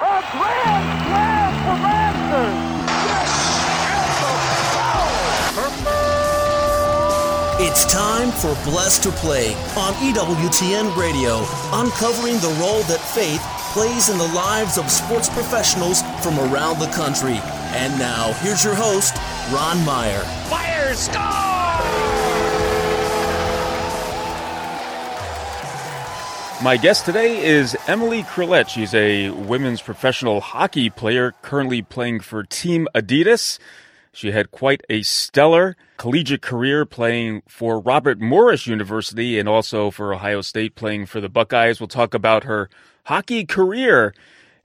A grand slam for Masters! It's time for Blessed to Play on EWTN Radio, uncovering the role that faith plays in the lives of sports professionals from around the country. And now, here's your host, Ron Meyer. Fire score! My guest today is Emily Curlett. She's a women's professional hockey player currently playing for Team Adidas. She had quite a stellar collegiate career playing for Robert Morris University and also for Ohio State playing for the Buckeyes. We'll talk about her hockey career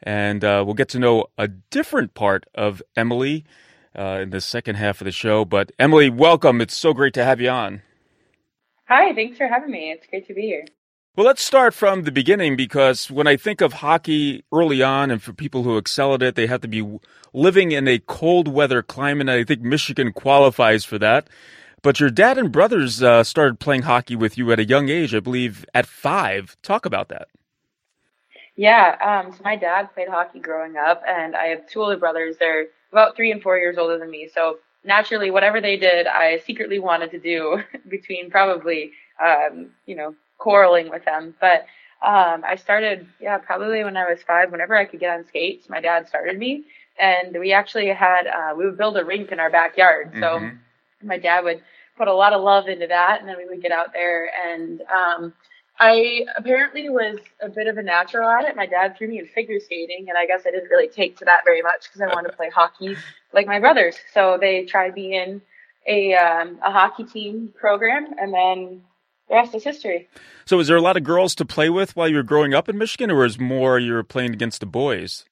and uh, we'll get to know a different part of Emily uh, in the second half of the show. But Emily, welcome. It's so great to have you on. Hi, thanks for having me. It's great to be here. Well, let's start from the beginning because when I think of hockey early on and for people who excel at it, they have to be living in a cold weather climate. I think Michigan qualifies for that. But your dad and brothers uh, started playing hockey with you at a young age, I believe at five. Talk about that. Yeah, um, so my dad played hockey growing up, and I have two older brothers. They're about three and four years older than me. So naturally, whatever they did, I secretly wanted to do between probably, um, you know, quarreling with them. But um, I started, yeah, probably when I was five. Whenever I could get on skates, my dad started me, and we actually had uh, we would build a rink in our backyard. So mm-hmm. my dad would put a lot of love into that, and then we would get out there. And um, I apparently was a bit of a natural at it. My dad threw me in figure skating, and I guess I didn't really take to that very much because I wanted to play hockey like my brothers. So they tried me in a um, a hockey team program, and then the rest is history. So, was there a lot of girls to play with while you were growing up in Michigan, or was more you were playing against the boys?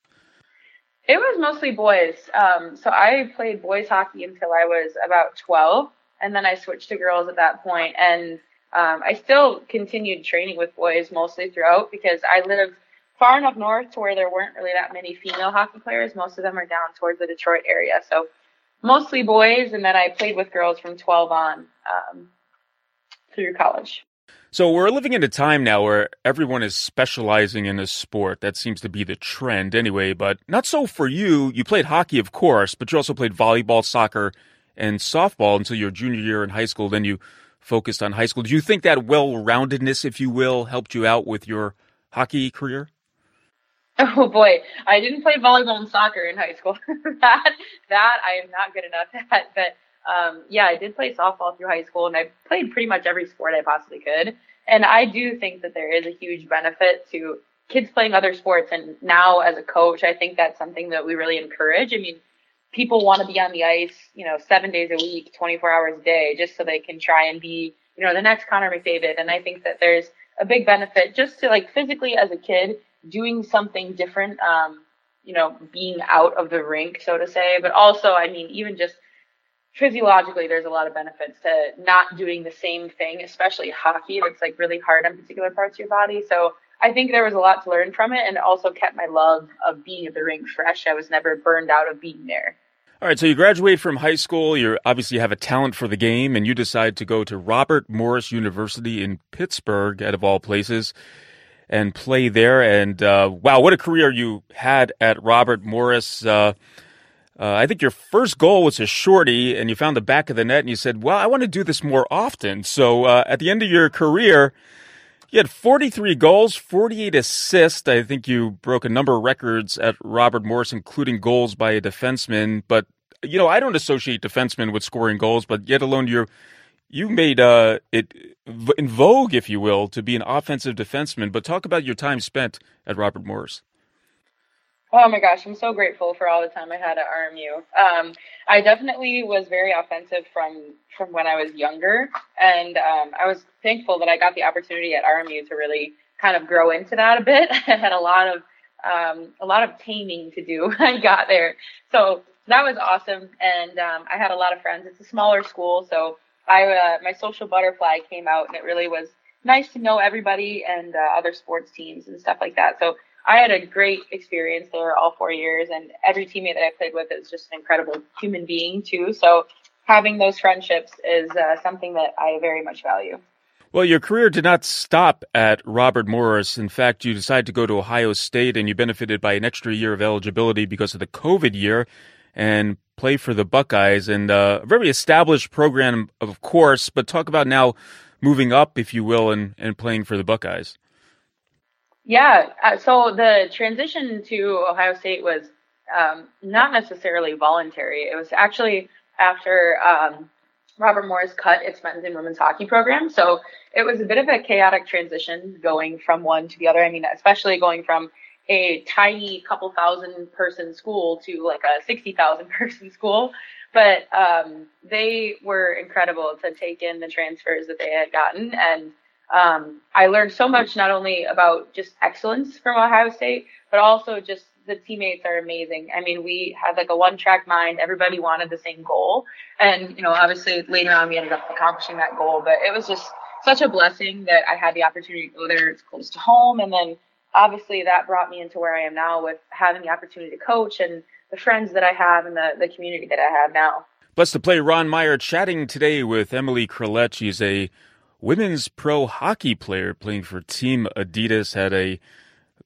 It was mostly boys. Um, so I played boys hockey until I was about 12, and then I switched to girls at that point. And um, I still continued training with boys mostly throughout because I lived far enough north to where there weren't really that many female hockey players. Most of them are down towards the Detroit area. So mostly boys, and then I played with girls from 12 on. Um, through college. So we're living in a time now where everyone is specializing in a sport. That seems to be the trend anyway, but not so for you. You played hockey, of course, but you also played volleyball, soccer, and softball until your junior year in high school. Then you focused on high school. Do you think that well-roundedness, if you will, helped you out with your hockey career? Oh boy, I didn't play volleyball and soccer in high school. that that I am not good enough at. But um, yeah, I did play softball through high school and I played pretty much every sport I possibly could. And I do think that there is a huge benefit to kids playing other sports. And now as a coach, I think that's something that we really encourage. I mean, people want to be on the ice, you know, seven days a week, 24 hours a day, just so they can try and be, you know, the next Connor McDavid. And I think that there's a big benefit just to like physically as a kid doing something different, um, you know, being out of the rink, so to say, but also, I mean, even just physiologically there's a lot of benefits to not doing the same thing, especially hockey that's like really hard on particular parts of your body. So I think there was a lot to learn from it and also kept my love of being at the rink fresh. I was never burned out of being there. All right, so you graduate from high school, You're obviously have a talent for the game and you decide to go to Robert Morris University in Pittsburgh out of all places and play there and uh, wow, what a career you had at Robert Morris. Uh, uh, I think your first goal was a shorty, and you found the back of the net, and you said, "Well, I want to do this more often." So uh, at the end of your career, you had 43 goals, 48 assists. I think you broke a number of records at Robert Morris, including goals by a defenseman. But you know, I don't associate defensemen with scoring goals, but yet alone you you made uh, it in vogue, if you will, to be an offensive defenseman. But talk about your time spent at Robert Morris. Oh my gosh, I'm so grateful for all the time I had at RMU. Um, I definitely was very offensive from from when I was younger, and um, I was thankful that I got the opportunity at RMU to really kind of grow into that a bit. I had a lot of um, a lot of taming to do when I got there, so that was awesome. And um, I had a lot of friends. It's a smaller school, so I uh, my social butterfly came out, and it really was nice to know everybody and uh, other sports teams and stuff like that. So I had a great experience there all four years, and every teammate that I played with is just an incredible human being too. So having those friendships is uh, something that I very much value. Well, your career did not stop at Robert Morris. In fact, you decided to go to Ohio State and you benefited by an extra year of eligibility because of the COVID year and play for the Buckeyes and uh, a very established program, of course, but talk about now moving up, if you will, and, and playing for the Buckeyes. Yeah, uh, so the transition to Ohio State was um, not necessarily voluntary. It was actually after um, Robert Morris cut its men's and women's hockey program. So it was a bit of a chaotic transition going from one to the other. I mean, especially going from a tiny couple thousand person school to like a 60,000 person school. But um, they were incredible to take in the transfers that they had gotten. And um, I learned so much not only about just excellence from Ohio State, but also just the teammates are amazing. I mean, we had like a one track mind. Everybody wanted the same goal. And, you know, obviously later on we ended up accomplishing that goal, but it was just such a blessing that I had the opportunity to go there. It's close to home. And then obviously that brought me into where I am now with having the opportunity to coach and the friends that I have and the, the community that I have now. Blessed to play Ron Meyer chatting today with Emily Curlett. She's a women's pro hockey player playing for Team Adidas, had a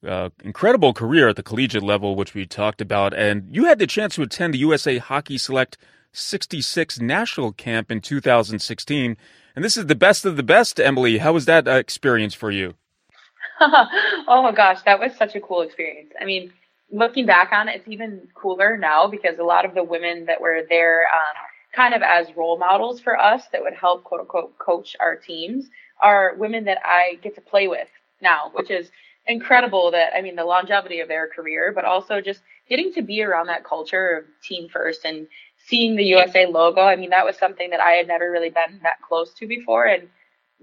uh, incredible career at the collegiate level, which we talked about. And you had the chance to attend the USA Hockey Select 66 National Camp in 2016. And this is the best of the best, Emily. How was that uh, experience for you? oh my gosh, that was such a cool experience. I mean, looking back on it, it's even cooler now because a lot of the women that were there, um, kind of as role models for us that would help quote unquote coach our teams are women that I get to play with now, which is incredible that I mean the longevity of their career, but also just getting to be around that culture of team first and seeing the USA logo. I mean that was something that I had never really been that close to before, and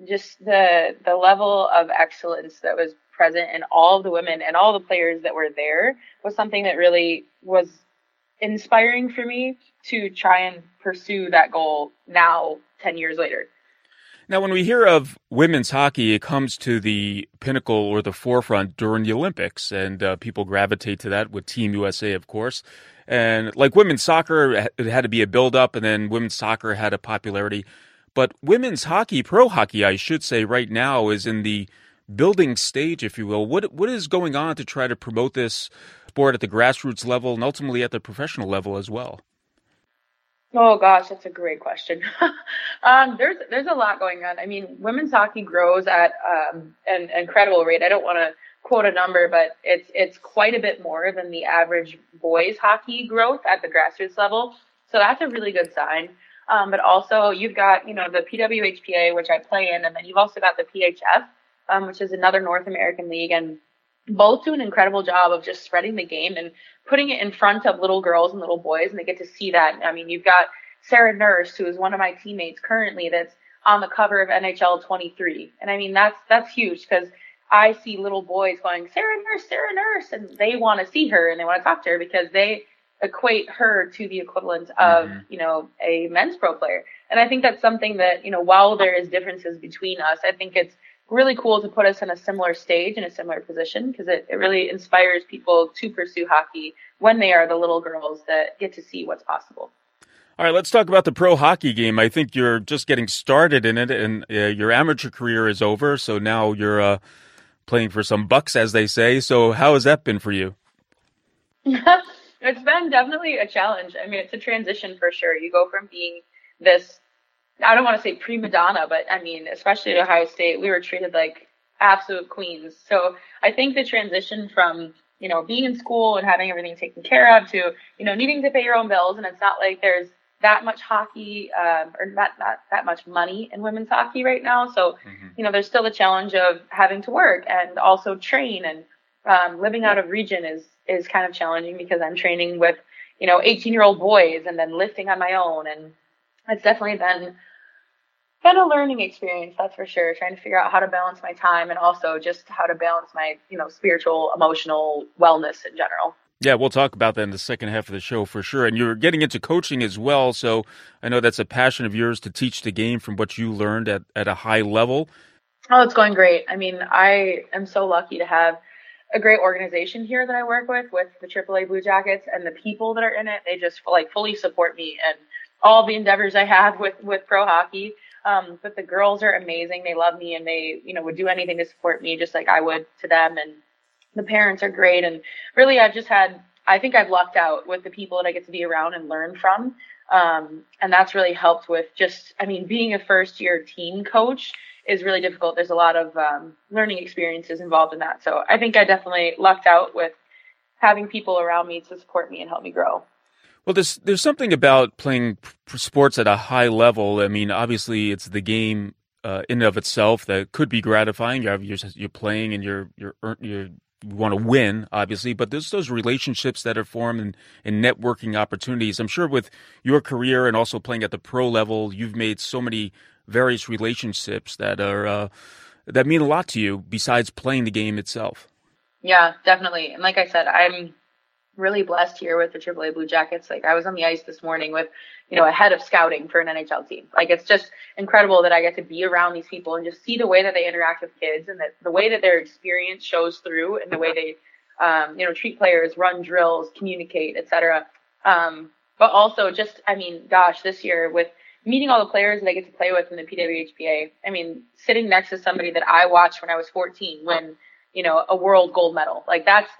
just the the level of excellence that was present in all the women and all the players that were there was something that really was inspiring for me to try and pursue that goal now 10 years later. Now, when we hear of women's hockey, it comes to the pinnacle or the forefront during the Olympics, and uh, people gravitate to that with Team USA, of course. And like women's soccer, it had to be a build up, and then women's soccer had a popularity. But women's hockey, pro hockey, I should say, right now is in the building stage, if you will. What what is going on to try to promote this sport at the grassroots level and ultimately at the professional level as well? Oh gosh, that's a great question. um, there's there's a lot going on. I mean, women's hockey grows at um, an incredible rate. I don't want to quote a number, but it's it's quite a bit more than the average boys hockey growth at the grassroots level. So that's a really good sign. Um, but also you've got you know the PWHPA, which I play in, and then you've also got the PHF, um, which is another North American league, and both do an incredible job of just spreading the game and putting it in front of little girls and little boys, and they get to see that. I mean, you've got Sarah Nurse, who is one of my teammates currently, that's on the cover of NHL 23, and I mean that's that's huge because I see little boys going Sarah Nurse, Sarah Nurse, and they want to see her and they want to talk to her because they equate her to the equivalent of mm-hmm. you know a men's pro player, and I think that's something that you know while there is differences between us, I think it's really cool to put us in a similar stage in a similar position because it, it really inspires people to pursue hockey when they are the little girls that get to see what's possible. All right, let's talk about the pro hockey game. I think you're just getting started in it, and uh, your amateur career is over. So now you're uh, playing for some bucks, as they say. So how has that been for you? it's been definitely a challenge. I mean, it's a transition for sure. You go from being this I don't want to say prima donna, but I mean, especially at Ohio State, we were treated like absolute queens. So I think the transition from, you know, being in school and having everything taken care of to, you know, needing to pay your own bills. And it's not like there's that much hockey um, or not, not that much money in women's hockey right now. So, mm-hmm. you know, there's still the challenge of having to work and also train and um, living out of region is, is kind of challenging because I'm training with, you know, 18 year old boys and then lifting on my own and it's definitely been been a learning experience, that's for sure. Trying to figure out how to balance my time and also just how to balance my, you know, spiritual, emotional wellness in general. Yeah, we'll talk about that in the second half of the show for sure. And you're getting into coaching as well. So I know that's a passion of yours to teach the game from what you learned at, at a high level. Oh, it's going great. I mean, I am so lucky to have a great organization here that I work with, with the AAA Blue Jackets and the people that are in it. They just like fully support me and all the endeavors I have with with pro hockey. Um, but the girls are amazing. They love me and they, you know, would do anything to support me just like I would to them. And the parents are great. And really, I've just had, I think I've lucked out with the people that I get to be around and learn from. Um, and that's really helped with just, I mean, being a first year team coach is really difficult. There's a lot of um, learning experiences involved in that. So I think I definitely lucked out with having people around me to support me and help me grow. Well, there's there's something about playing sports at a high level. I mean, obviously, it's the game uh, in and of itself that could be gratifying. You're you're, you're playing and you're you're you're you want to win, obviously, but there's those relationships that are formed and, and networking opportunities. I'm sure with your career and also playing at the pro level, you've made so many various relationships that are uh, that mean a lot to you besides playing the game itself. Yeah, definitely. And like I said, I'm really blessed here with the AAA Blue Jackets. Like I was on the ice this morning with, you know, a head of scouting for an NHL team. Like it's just incredible that I get to be around these people and just see the way that they interact with kids and that the way that their experience shows through and the way they, um, you know, treat players, run drills, communicate, etc. Um, but also just, I mean, gosh, this year with meeting all the players that I get to play with in the PWHPA. I mean, sitting next to somebody that I watched when I was 14, when you know a world gold medal, like that's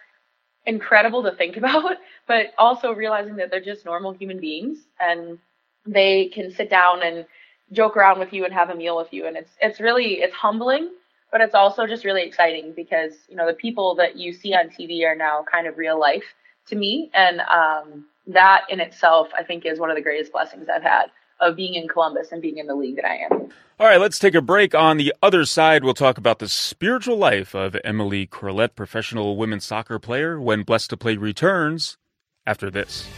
incredible to think about. But also realizing that they're just normal human beings and they can sit down and joke around with you and have a meal with you, and it's it's really it's humbling. But it's also just really exciting because you know the people that you see on TV are now kind of real life to me, and um, that in itself I think is one of the greatest blessings I've had of being in Columbus and being in the league that I am. All right, let's take a break. On the other side, we'll talk about the spiritual life of Emily Curlett, professional women's soccer player, when Blessed to Play returns after this.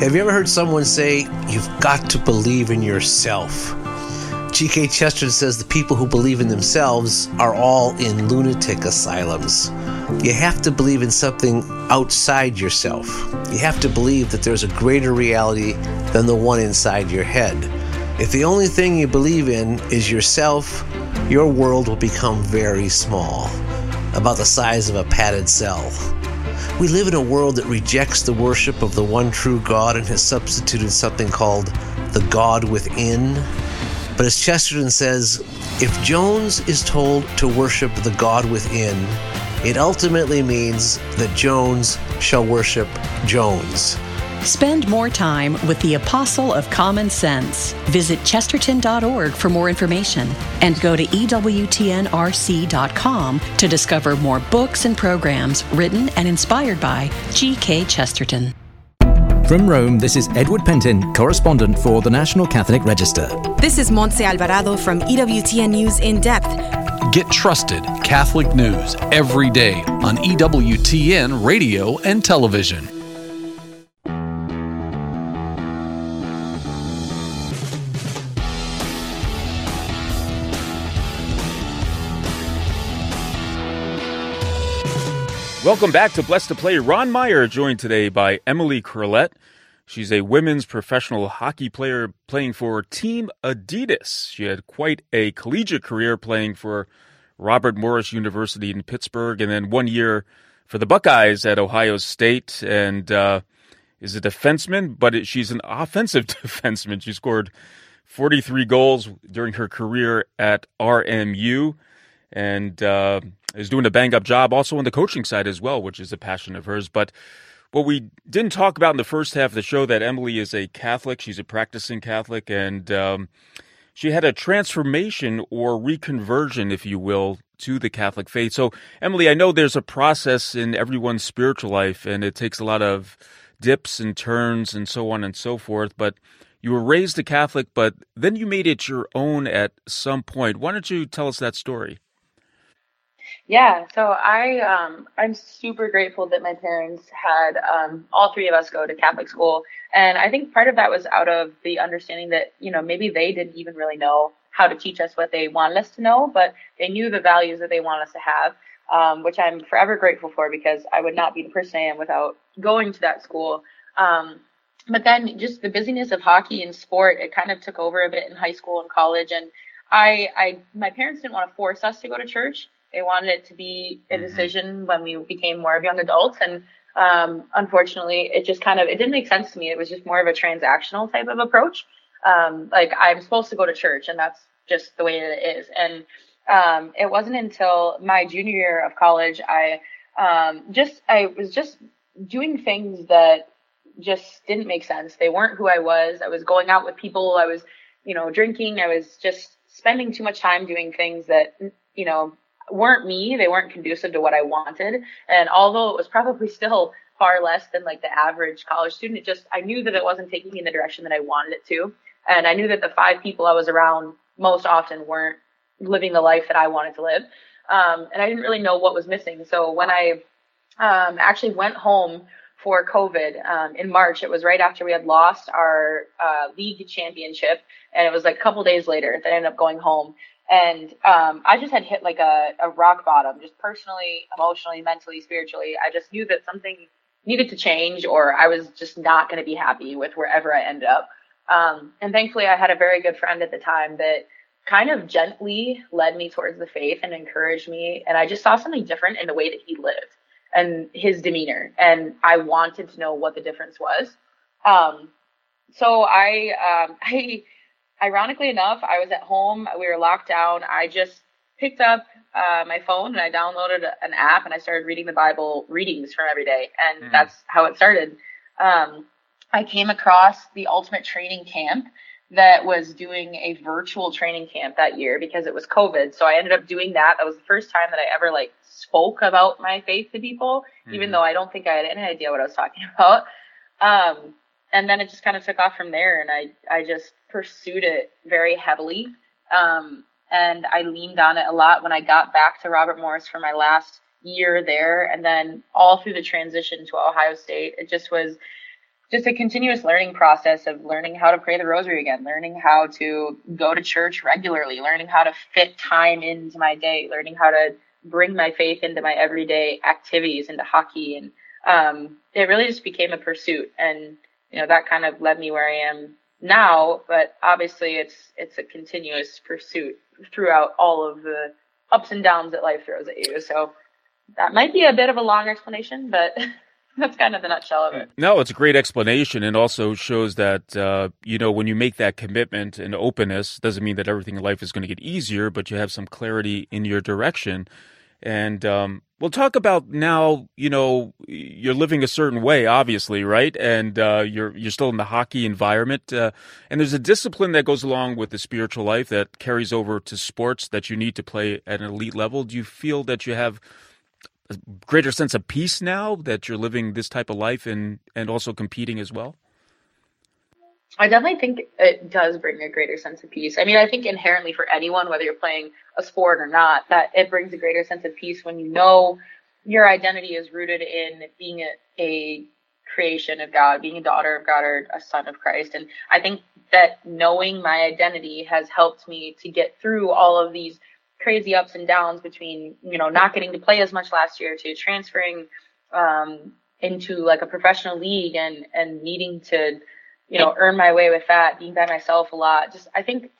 Have you ever heard someone say, You've got to believe in yourself? G.K. Chesterton says the people who believe in themselves are all in lunatic asylums. You have to believe in something outside yourself. You have to believe that there's a greater reality than the one inside your head. If the only thing you believe in is yourself, your world will become very small, about the size of a padded cell. We live in a world that rejects the worship of the one true God and has substituted something called the God within. But as Chesterton says, if Jones is told to worship the God within, it ultimately means that Jones shall worship Jones. Spend more time with the Apostle of Common Sense. Visit chesterton.org for more information and go to EWTNRC.com to discover more books and programs written and inspired by G.K. Chesterton. From Rome, this is Edward Pentin, correspondent for the National Catholic Register. This is Montse Alvarado from EWTN News In Depth. Get trusted Catholic news every day on EWTN radio and television. Welcome back to Blessed to Play. Ron Meyer joined today by Emily Curlett. She's a women's professional hockey player playing for Team Adidas. She had quite a collegiate career playing for Robert Morris University in Pittsburgh and then one year for the Buckeyes at Ohio State and uh, is a defenseman, but it, she's an offensive defenseman. She scored 43 goals during her career at RMU and uh, is doing a bang up job also on the coaching side as well, which is a passion of hers. But what we didn't talk about in the first half of the show that Emily is a Catholic. She's a practicing Catholic, and um, she had a transformation or reconversion, if you will, to the Catholic faith. So, Emily, I know there's a process in everyone's spiritual life, and it takes a lot of dips and turns and so on and so forth. But you were raised a Catholic, but then you made it your own at some point. Why don't you tell us that story? Yeah, so I um, I'm super grateful that my parents had um, all three of us go to Catholic school, and I think part of that was out of the understanding that you know maybe they didn't even really know how to teach us what they wanted us to know, but they knew the values that they want us to have, um, which I'm forever grateful for because I would not be the person I am without going to that school. Um, but then just the busyness of hockey and sport, it kind of took over a bit in high school and college, and I, I, my parents didn't want to force us to go to church. They wanted it to be a mm-hmm. decision when we became more of young adults. And um, unfortunately, it just kind of it didn't make sense to me. It was just more of a transactional type of approach. Um, like I'm supposed to go to church, and that's just the way that it is. And um, it wasn't until my junior year of college I um, just I was just doing things that just didn't make sense. They weren't who I was. I was going out with people. I was, you know, drinking. I was just spending too much time doing things that, you know, weren't me. They weren't conducive to what I wanted. And although it was probably still far less than like the average college student, it just, I knew that it wasn't taking me in the direction that I wanted it to. And I knew that the five people I was around most often weren't living the life that I wanted to live. Um, and I didn't really know what was missing. So when I um, actually went home for COVID um, in March, it was right after we had lost our uh, league championship, and it was like a couple days later that I ended up going home. And um, I just had hit like a, a rock bottom, just personally, emotionally, mentally, spiritually. I just knew that something needed to change, or I was just not going to be happy with wherever I ended up. Um, and thankfully, I had a very good friend at the time that kind of gently led me towards the faith and encouraged me. And I just saw something different in the way that he lived and his demeanor. And I wanted to know what the difference was. Um, so I, um, I, ironically enough, I was at home. We were locked down. I just picked up uh, my phone and I downloaded an app and I started reading the Bible readings from every day. And mm-hmm. that's how it started. Um, I came across the Ultimate Training Camp that was doing a virtual training camp that year because it was COVID. So I ended up doing that. That was the first time that I ever like spoke about my faith to people, mm-hmm. even though I don't think I had any idea what I was talking about. Um, and then it just kind of took off from there and I, I just pursued it very heavily. Um, and I leaned on it a lot when I got back to Robert Morris for my last year there. And then all through the transition to Ohio State, it just was just a continuous learning process of learning how to pray the rosary again, learning how to go to church regularly, learning how to fit time into my day, learning how to bring my faith into my everyday activities, into hockey. And um, it really just became a pursuit. And, you know, that kind of led me where I am now. But obviously, it's it's a continuous pursuit throughout all of the ups and downs that life throws at you. So that might be a bit of a long explanation, but that's kind of the nutshell of it. No, it's a great explanation, and also shows that uh, you know when you make that commitment and openness, doesn't mean that everything in life is going to get easier, but you have some clarity in your direction. And um, we'll talk about now. You know, you're living a certain way, obviously, right? And uh, you're you're still in the hockey environment, uh, and there's a discipline that goes along with the spiritual life that carries over to sports that you need to play at an elite level. Do you feel that you have a greater sense of peace now that you're living this type of life and and also competing as well? I definitely think it does bring a greater sense of peace. I mean, I think inherently for anyone, whether you're playing a sport or not, that it brings a greater sense of peace when you know your identity is rooted in being a, a creation of God, being a daughter of God or a son of Christ. And I think that knowing my identity has helped me to get through all of these crazy ups and downs between you know not getting to play as much last year to transferring um, into like a professional league and and needing to you know earn my way with that being by myself a lot just i think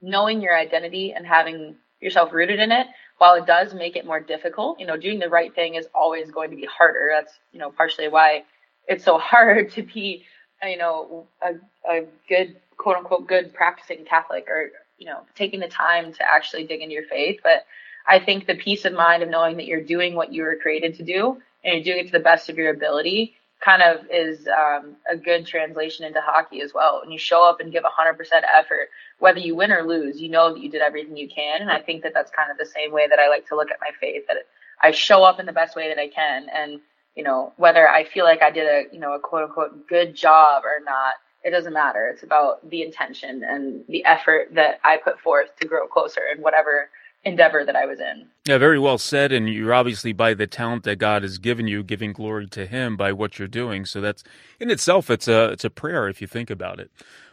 knowing your identity and having yourself rooted in it while it does make it more difficult you know doing the right thing is always going to be harder that's you know partially why it's so hard to be you know a, a good quote unquote good practicing catholic or you know, taking the time to actually dig into your faith. But I think the peace of mind of knowing that you're doing what you were created to do and you're doing it to the best of your ability kind of is um, a good translation into hockey as well. When you show up and give 100% effort, whether you win or lose, you know that you did everything you can. And I think that that's kind of the same way that I like to look at my faith, that I show up in the best way that I can. And, you know, whether I feel like I did a, you know, a quote unquote good job or not, it doesn't matter. It's about the intention and the effort that I put forth to grow closer and whatever endeavor that I was in. Yeah, very well said. And you're obviously, by the talent that God has given you, giving glory to Him by what you're doing. So that's in itself, it's a it's a prayer if you think about it.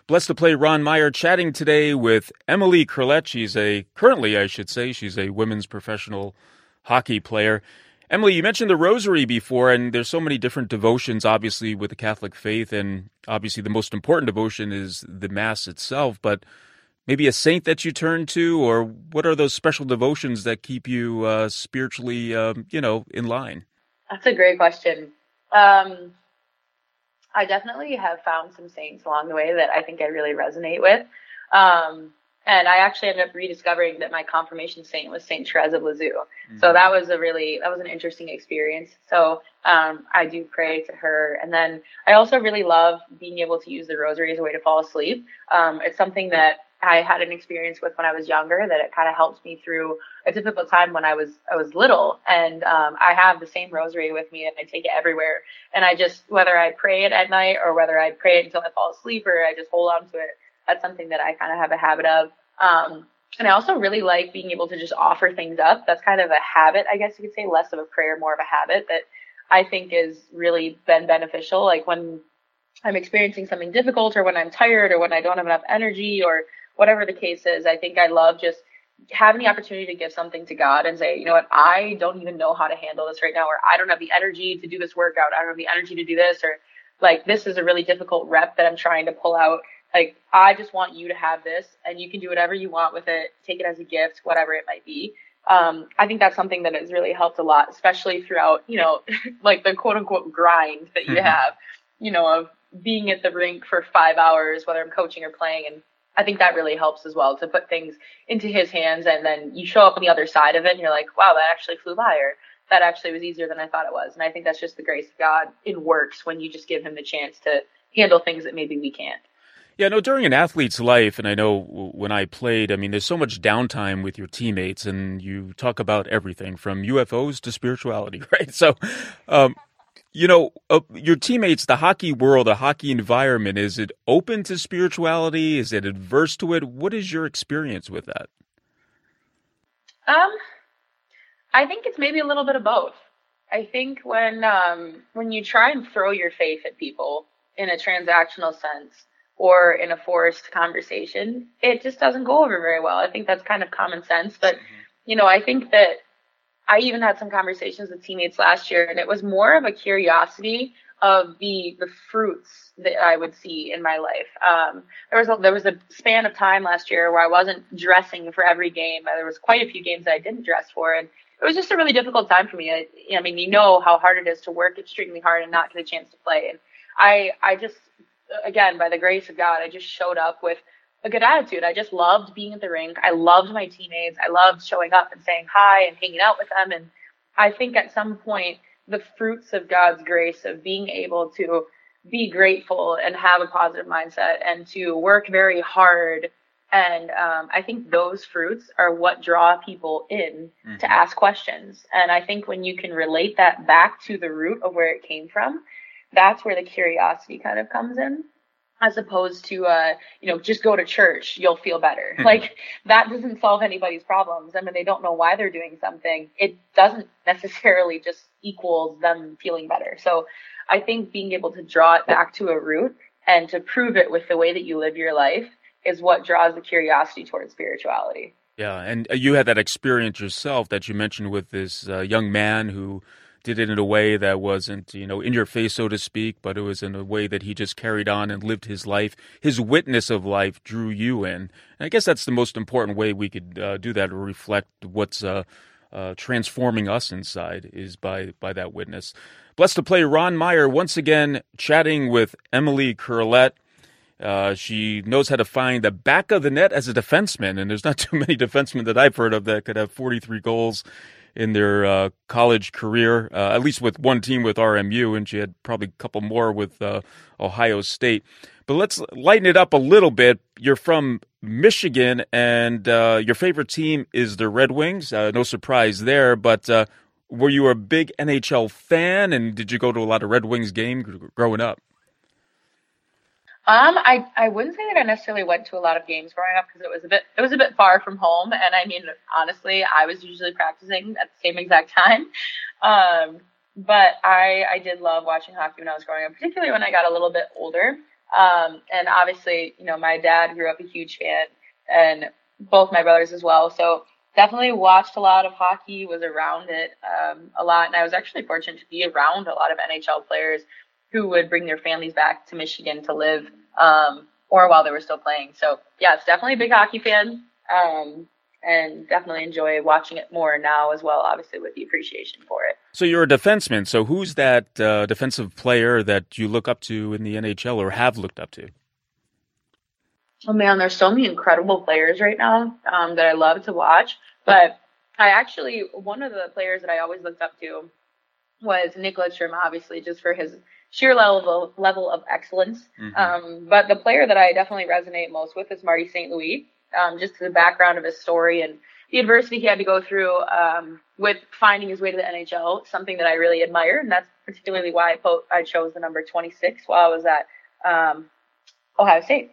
Blessed to play Ron Meyer chatting today with Emily Curlett. She's a currently, I should say, she's a women's professional hockey player. Emily, you mentioned the rosary before, and there's so many different devotions, obviously, with the Catholic faith, and obviously the most important devotion is the Mass itself. But maybe a saint that you turn to, or what are those special devotions that keep you uh, spiritually, um, you know, in line? That's a great question. Um, I definitely have found some saints along the way that I think I really resonate with. Um, and I actually ended up rediscovering that my confirmation saint was Saint Therese of Lisieux. Mm-hmm. So that was a really that was an interesting experience. So um, I do pray to her, and then I also really love being able to use the rosary as a way to fall asleep. Um, it's something that I had an experience with when I was younger that it kind of helped me through a difficult time when I was I was little, and um, I have the same rosary with me and I take it everywhere. And I just whether I pray it at night or whether I pray it until I fall asleep or I just hold on to it that's something that I kind of have a habit of. Um, and I also really like being able to just offer things up. That's kind of a habit, I guess you could say, less of a prayer, more of a habit that I think is really been beneficial. Like when I'm experiencing something difficult or when I'm tired or when I don't have enough energy or whatever the case is, I think I love just having the opportunity to give something to God and say, you know what, I don't even know how to handle this right now, or I don't have the energy to do this workout. I don't have the energy to do this, or like this is a really difficult rep that I'm trying to pull out. Like, I just want you to have this and you can do whatever you want with it, take it as a gift, whatever it might be. Um, I think that's something that has really helped a lot, especially throughout, you know, like the quote unquote grind that you mm-hmm. have, you know, of being at the rink for five hours, whether I'm coaching or playing. And I think that really helps as well to put things into his hands. And then you show up on the other side of it and you're like, wow, that actually flew by or that actually was easier than I thought it was. And I think that's just the grace of God in works when you just give him the chance to handle things that maybe we can't. Yeah, no, during an athlete's life, and I know when I played, I mean, there's so much downtime with your teammates, and you talk about everything from UFOs to spirituality, right? So, um, you know, uh, your teammates, the hockey world, the hockey environment, is it open to spirituality? Is it adverse to it? What is your experience with that? Um, I think it's maybe a little bit of both. I think when um, when you try and throw your faith at people in a transactional sense, or in a forced conversation, it just doesn't go over very well. I think that's kind of common sense. But, mm-hmm. you know, I think that I even had some conversations with teammates last year, and it was more of a curiosity of the the fruits that I would see in my life. Um, there was a, there was a span of time last year where I wasn't dressing for every game. There was quite a few games that I didn't dress for, and it was just a really difficult time for me. I, I mean, you know how hard it is to work extremely hard and not get a chance to play. And I I just again, by the grace of God, I just showed up with a good attitude. I just loved being at the rink. I loved my teammates. I loved showing up and saying hi and hanging out with them. And I think at some point, the fruits of God's grace of being able to be grateful and have a positive mindset and to work very hard. And um, I think those fruits are what draw people in mm-hmm. to ask questions. And I think when you can relate that back to the root of where it came from, that's where the curiosity kind of comes in as opposed to uh you know just go to church you'll feel better. Mm-hmm. like that doesn't solve anybody's problems. I mean they don't know why they're doing something. It doesn't necessarily just equals them feeling better. So i think being able to draw it back to a root and to prove it with the way that you live your life is what draws the curiosity towards spirituality. Yeah and uh, you had that experience yourself that you mentioned with this uh, young man who did it in a way that wasn't, you know, in your face, so to speak, but it was in a way that he just carried on and lived his life. His witness of life drew you in. And I guess that's the most important way we could uh, do that, or reflect what's uh, uh, transforming us inside, is by by that witness. Blessed to play Ron Meyer once again, chatting with Emily Curlett. Uh, she knows how to find the back of the net as a defenseman, and there's not too many defensemen that I've heard of that could have 43 goals in their uh, college career, uh, at least with one team with RMU, and she had probably a couple more with uh, Ohio State. But let's lighten it up a little bit. You're from Michigan, and uh, your favorite team is the Red Wings. Uh, no surprise there, but uh, were you a big NHL fan, and did you go to a lot of Red Wings games growing up? Um, I I wouldn't say that I necessarily went to a lot of games growing up because it was a bit it was a bit far from home, and I mean honestly, I was usually practicing at the same exact time. Um, but I I did love watching hockey when I was growing up, particularly when I got a little bit older. Um, and obviously, you know, my dad grew up a huge fan, and both my brothers as well. So definitely watched a lot of hockey, was around it um, a lot, and I was actually fortunate to be around a lot of NHL players who would bring their families back to Michigan to live um, or while they were still playing. So yeah, it's definitely a big hockey fan. Um, and definitely enjoy watching it more now as well, obviously with the appreciation for it. So you're a defenseman. So who's that uh, defensive player that you look up to in the NHL or have looked up to? Oh man, there's so many incredible players right now um, that I love to watch. But I actually one of the players that I always looked up to was Nick Lidstrom, obviously just for his sheer level level of excellence. Mm-hmm. Um, but the player that I definitely resonate most with is Marty St. Louis um, just the background of his story and the adversity he had to go through um, with finding his way to the NHL, something that I really admire, and that's particularly why I, po- I chose the number 26 while I was at um, Ohio State.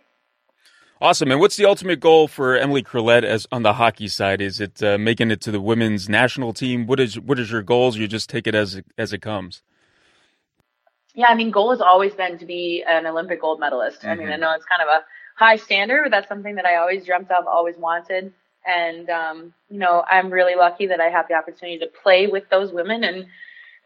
Awesome. And what's the ultimate goal for Emily Curlett as on the hockey side? Is it uh, making it to the women's national team? What is what is your goals? You just take it as it, as it comes. Yeah, I mean, goal has always been to be an Olympic gold medalist. Mm-hmm. I mean, I mm-hmm. know it's kind of a high standard, but that's something that I always dreamt of, always wanted. And, um, you know, I'm really lucky that I have the opportunity to play with those women. And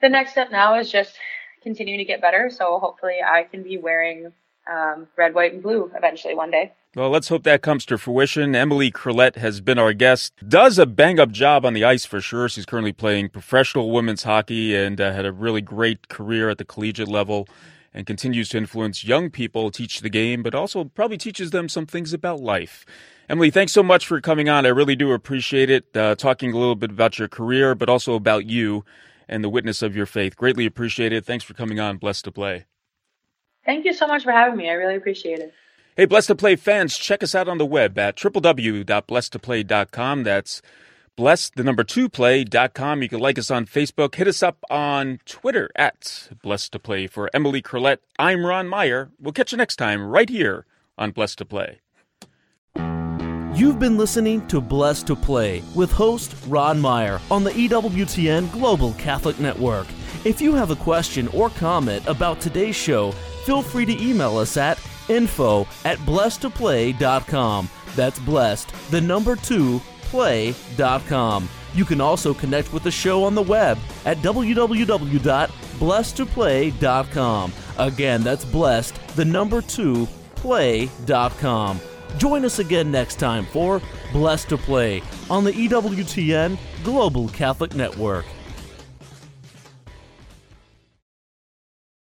the next step now is just continuing to get better. So hopefully I can be wearing um, red, white, and blue eventually one day. Well, let's hope that comes to fruition. Emily Curlett has been our guest. Does a bang up job on the ice for sure. She's currently playing professional women's hockey and uh, had a really great career at the collegiate level and continues to influence young people, teach the game, but also probably teaches them some things about life. Emily, thanks so much for coming on. I really do appreciate it, uh, talking a little bit about your career, but also about you and the witness of your faith. Greatly appreciate it. Thanks for coming on Blessed to Play. Thank you so much for having me. I really appreciate it. Hey, Blessed to Play fans, check us out on the web at www.blessedtoplay.com. That's bless the number two play.com. You can like us on Facebook. Hit us up on Twitter at Blessed to Play. For Emily Curlett, I'm Ron Meyer. We'll catch you next time right here on Blessed to Play. You've been listening to Blessed to Play with host Ron Meyer on the EWTN Global Catholic Network. If you have a question or comment about today's show, feel free to email us at info at blessedtoplay.com. That's blessed, the number two, blessedtoplay.com. You can also connect with the show on the web at www.blessedtoplay.com. Again, that's blessed, the number two, play.com. Join us again next time for Blessed to Play on the EWTN Global Catholic Network.